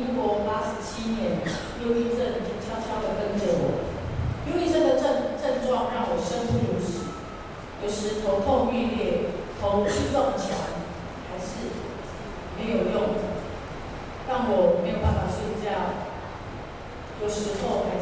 民国八十七年，忧郁症就悄悄地跟着我。忧郁症的症症状让我生不如死，有时头痛欲裂，头撞墙，还是没有用，让我没有办法睡觉。有时候还。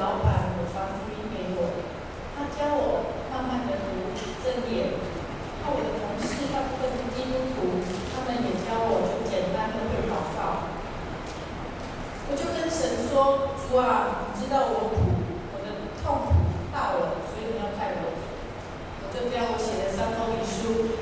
老板有发福音给我，他教我慢慢的读正念。那我的同事大部分是基督徒，他们也教我就简单的会祷告。我就跟神说：“主啊，你知道我苦，我的痛苦到了，所以你要害我。”我就这样，我写了三封遗书。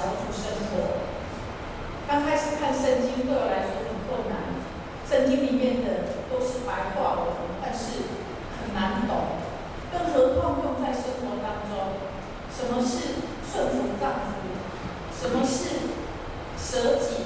小组生活刚开始看圣经对我来说很困难圣经里面的都是白话文但是很难懂更何况用在生活当中。什么是顺从丈夫什么是舍己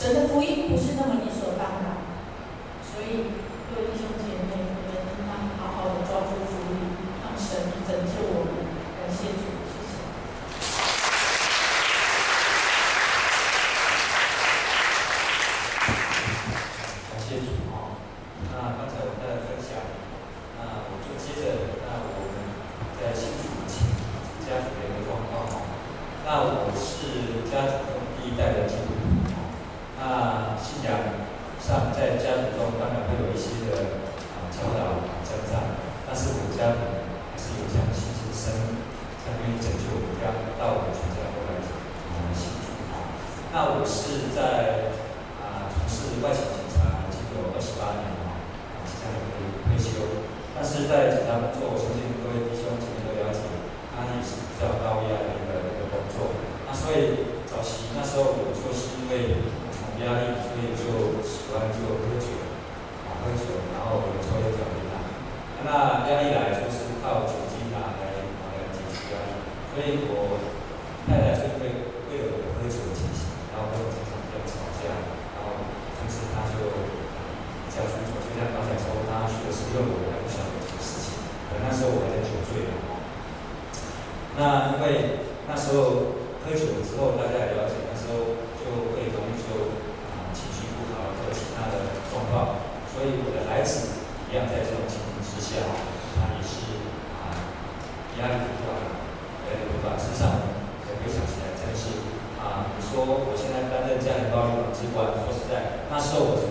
真的不易。太太就会为了喝酒的情形，然后经常要吵架，然后就是他就比较冲动，就像刚才说，他去的时候我还不晓得这个事情，可那时候我还在酒醉呢。那因为那时候喝酒了之后大家了解，那时候就会容易就啊情绪不好或其他的状况，所以我的孩子一样在这种情况之下，他也是啊压力。passou.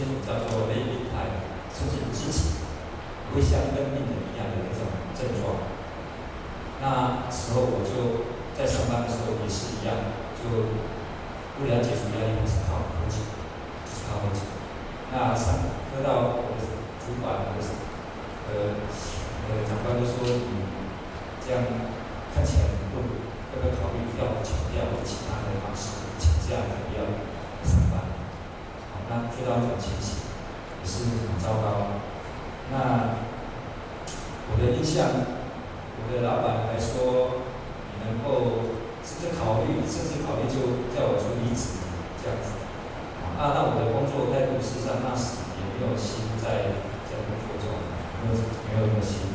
会出现叫做类病态，甚至你自己会像跟病人一样的那种症状。那时候我就在上班的时候也是一样，就不了解除压力，还是靠喝酒，就是靠喝酒。那上喝到我的主管，我的呃呃长官都说你这样看起来很弱，要不要考虑调请调其他的方式请假不要？上班，那接到一种情形，也是很糟糕。那我的印象，我的老板还说，你能够甚至考虑，甚至考虑就叫我做离职这样子。啊，那我的工作态度，事实上那时也没有心在在工作中，没有没有那个心。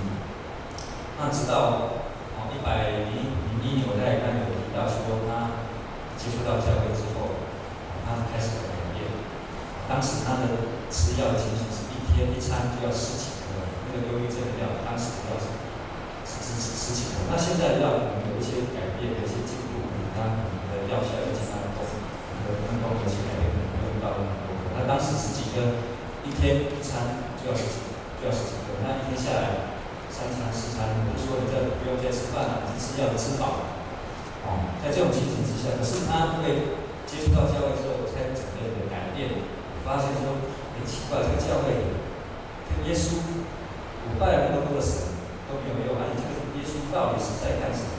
那直到哦一百零零一年，我在刚有提到说他接触到教会之后。他开始，当时他的吃药的情形是一天一餐就要十几颗，那个忧郁症的药，当时的药是是十十几颗。那现在的药可能有一些改变，有一些进步，他可能的药效有其他的功能，可能功能有些改变，可能用到很多。那当时十几颗，一天一餐就要十几，就要十几颗。那一天下来，三餐四餐，不说你在不用再吃饭了，只吃药吃饱了。哦，在这种情形之下，可是他会。接触到教会之后，我才整个的改变。我发现说，很奇怪，这个教会跟耶稣，我拜了那么多的神都没有用，而且这个耶稣到底是在干什么？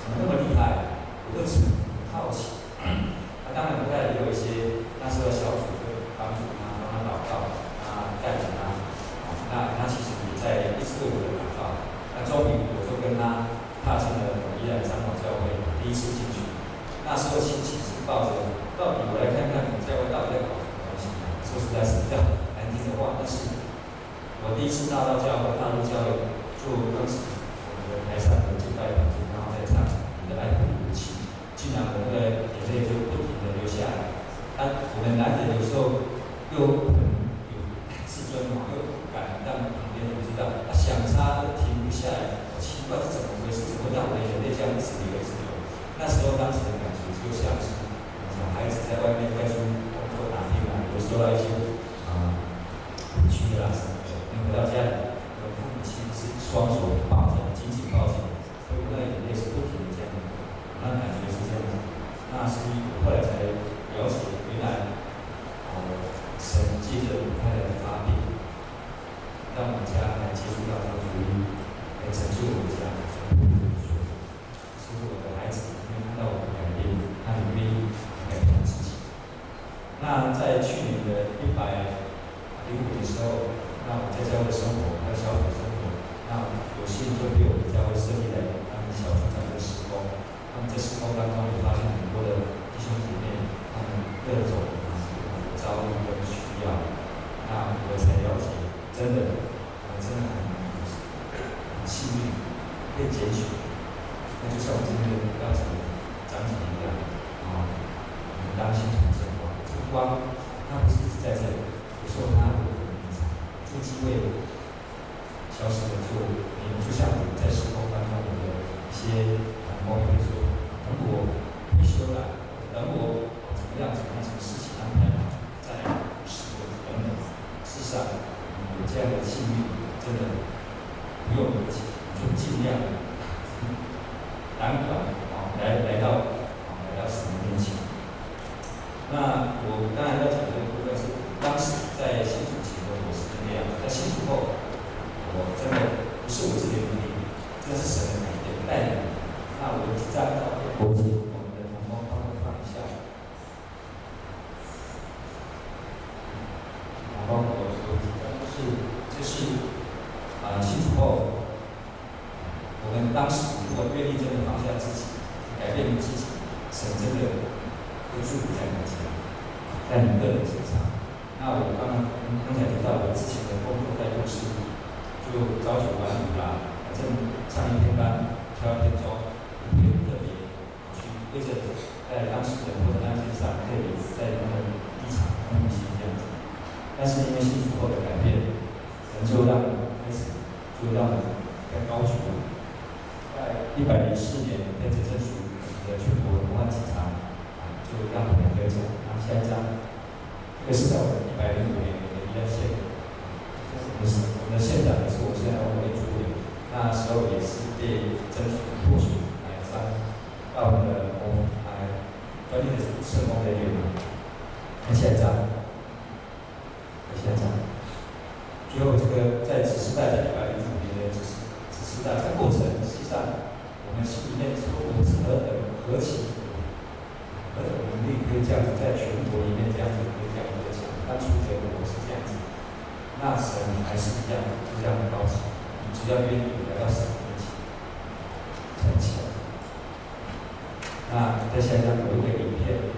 怎么那么厉害？我就很好奇。他 当然，我带也有一些那时候小组会帮助他，帮他祷告，他带领他。那他其实也在一直为我的祷告。那终于，我就跟他踏进了宜兰长老教会，第一次进去。那时候心情是抱着，到底我来看看你教会到底在搞什么东西？说实在是比较难听的话，但是我第一次到到教会，大陆教会，就当时我们的台上的敬拜团，然后在唱你的爱不离不弃，竟然我们的眼泪就不停的流下来。啊，我们男人有时候又很有自尊嘛，又不敢让旁边人知道，啊，想擦都停不下来，好奇怪是怎么回事？怎么让我的眼泪这样子流一直流？那时候当时的感觉。就像是小孩子在外面外出工作打拼啊，有受到一些啊委屈啊什么的，你回到家里，父母亲是双手抱着，紧紧抱着，所以那眼泪是不停的这样，那感觉是这样子。那是我后来才了解，原来啊神借着我太太的发病，让我们家来接触到这个福音，来拯救我们家，是不是我的孩子没有看到我的。他很愿意改变自己。那在去年一百零五的时候，那我在教会生活，还有小组包括说是就是啊，清楚后，我们当时如果愿意真的放下自己，改变自己，是真的会祝不在你己，在你个人身上。那我刚刚刚才提到我之前的工作在公司，就朝九晚五啦，反正上一天班，挑一天钟，不会特别去为着在当时的或者那天上，特别在他们地产公司这样子。但是因为性生后的改变我就让我开始就让我更高处在一百零四年变成正处理我们的全国文化警察啊就让我们在这里拿下一张这个是在我们一百零五年的一个医疗线开始的时我们的县长也是我现在的文联主理那时候也是被政府部署来参到我们的我们平专业的社工人员嘛他现在啊再想想我们的影片。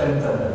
真的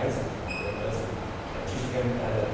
عايز تركيز جامد على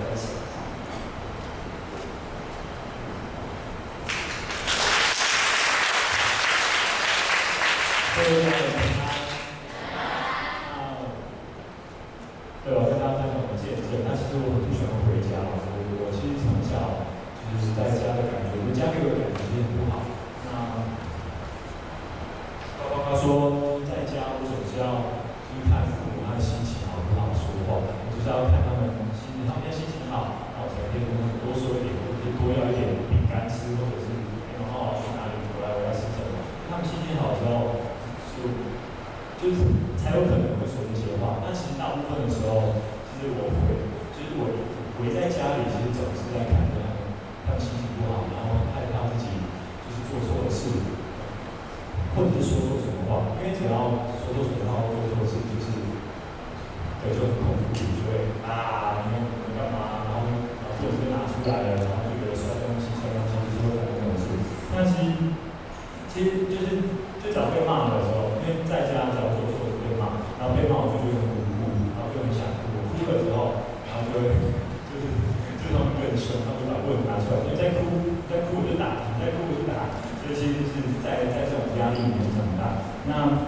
影响很大。那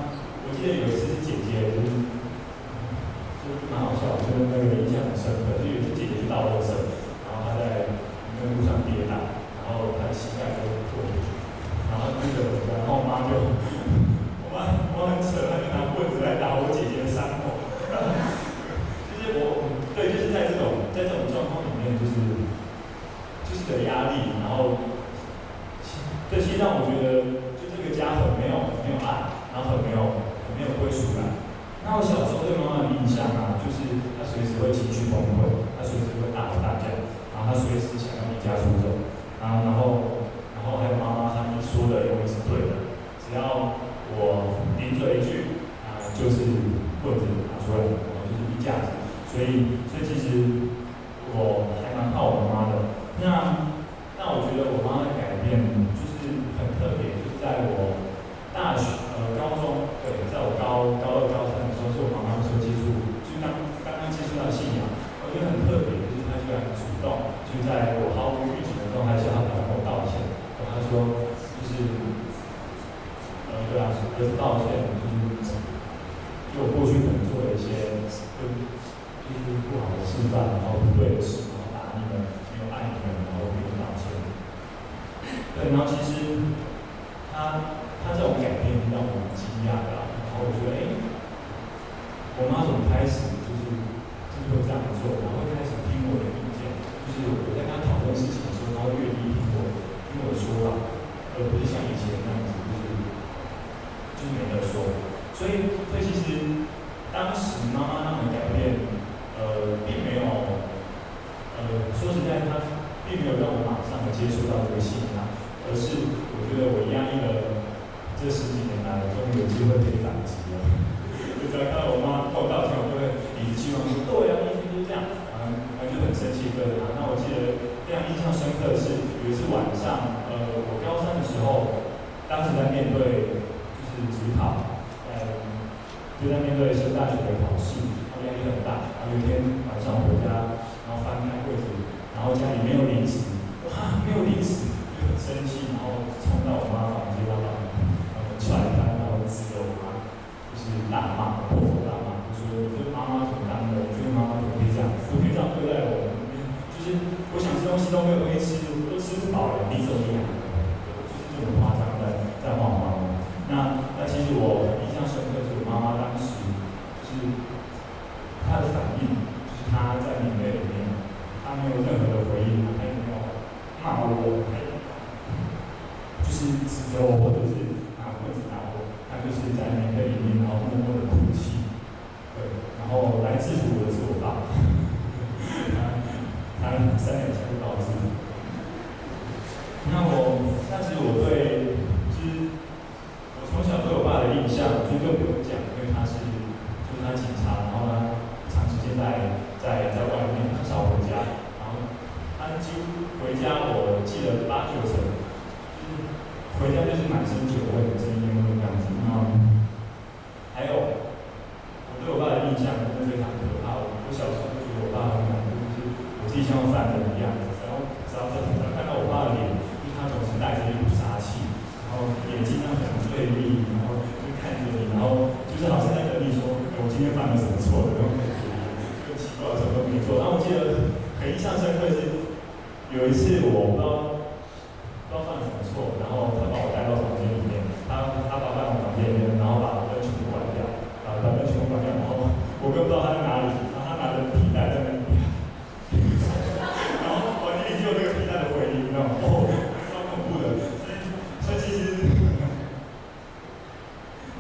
我记得有一次是姐姐，就就蛮好笑，就是那个印象很深刻。就有一次姐姐去打我手，然后她在跟路上跌倒，然后她膝盖都破了，然后那个，然后我妈就，我妈我很扯，她就拿棍子来打我姐姐的伤口。就是我，对，就是在这种在这种状况里面，就是就是的压力，然后，对，其实让我觉得。家很没有没有爱，然后很没有很没有归属感。那我小时候对妈妈的印象啊，就是她随时会情绪崩溃，她随时会大吼大叫，然后她随时想要离家出走，然后呢？然后其实他他这种改变让我很惊讶的，然后我觉得哎、我妈怎么开始就是就是会这样做，然后会开始听我的意见，就是我在跟他讨论事情的时候，他会愿意听我听我说话，而不是像以前那样子就是就没得说，所以所以其实当时妈妈那我改变，呃，并没有呃说实在，他并没有让我马上接触到这个信。可是我觉得我压抑了这十几年来终于有机会可以他在你的里面，他没有任何的回应，他也没有骂我，他也就是指责我，或者是啊，我子打我，他就是在你的里面，然后默默的哭泣。对，然后来制属我的是我爸，他他三秒前就到。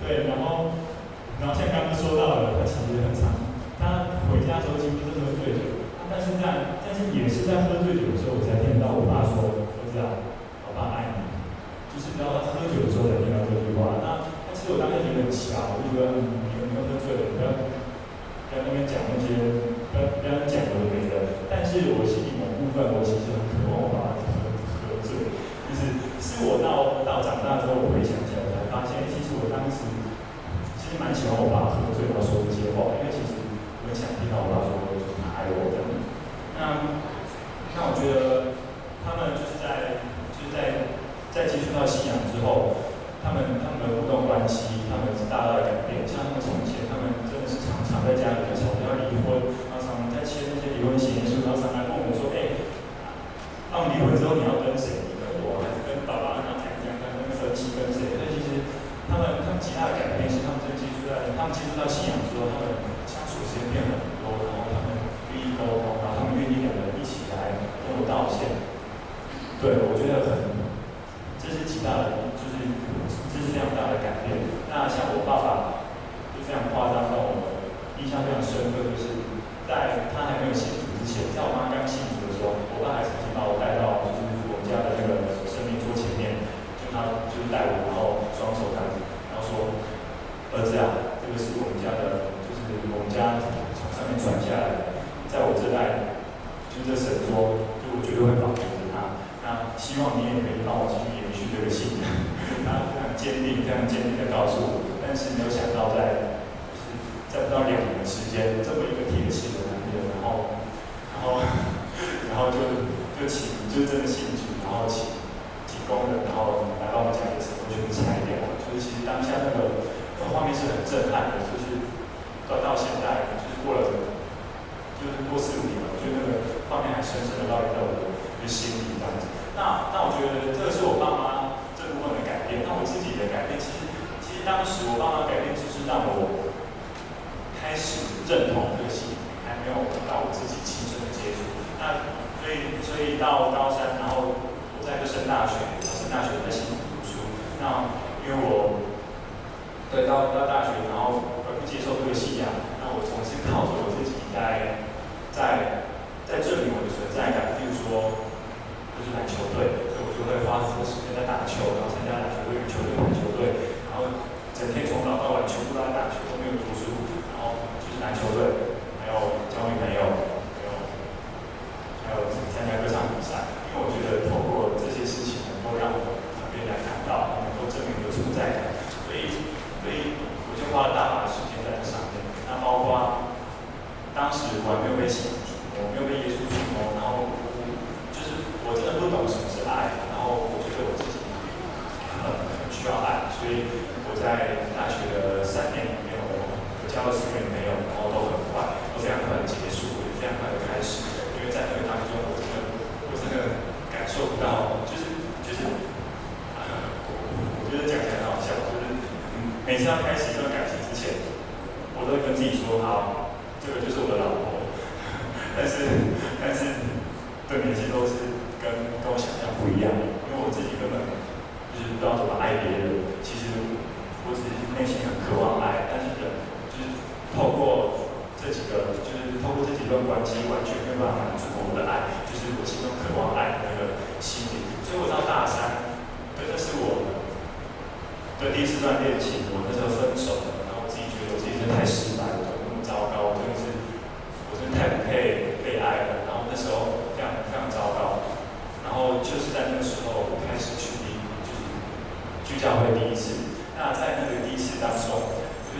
对然后然后像刚刚说到的他其实很惨他回家的时候几乎都是喝醉酒但是在但是也是在喝醉酒的时候我才听得到我爸说我知道我爸爱你就是你知道他喝酒的时候才听到这句话那那其实我当时也很巧我就觉得你喝醉。了不要不要那边讲那些不要不要讲我的没字但是我心里某部分我其实很渴望我爸喝喝醉就是是我到到长大之后回想起发现，其实我当时其实蛮喜欢我爸喝醉后说一些话，因为其实我想听到我爸说就是他爱我这样。那那我觉得他们就是在就是在在接触到信仰之后，他们他们的互动关系，他们是大大的改变。像他们从前，他们真的是常常在家里。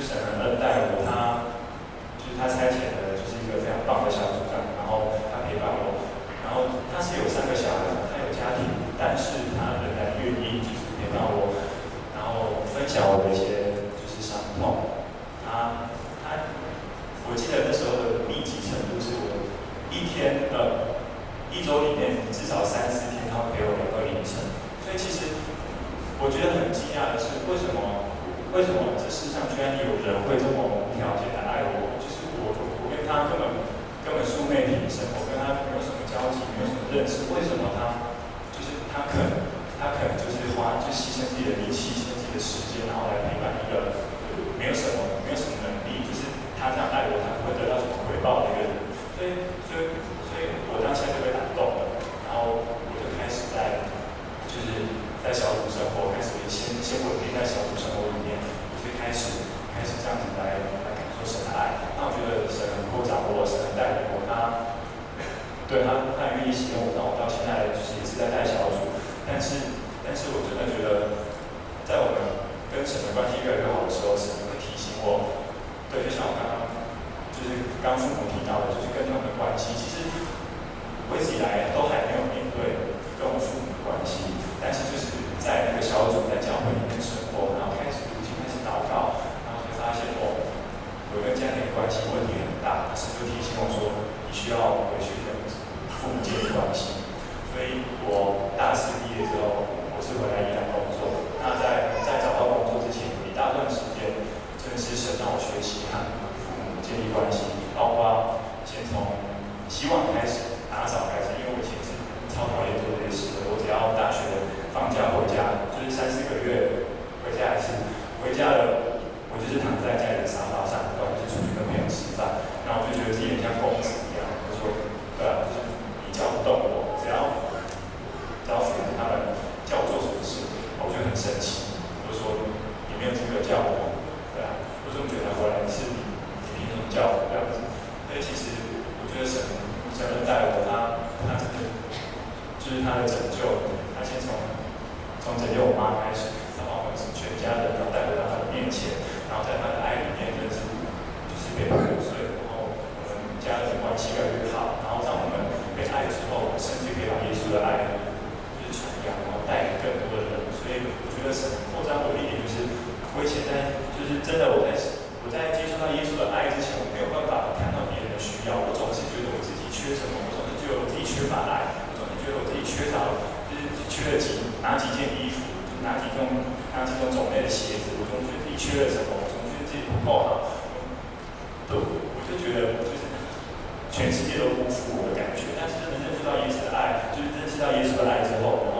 才 Chao. 法爱，我总觉得我自己缺少，就是缺了几哪几件衣服，就哪几种哪几种种类的鞋子，我总觉得自己缺了什么，我总觉得自己不够好，都我就觉得就是全世界都辜负我的感觉。但是真的认识到耶稣的爱，就是认识到耶稣的爱之后。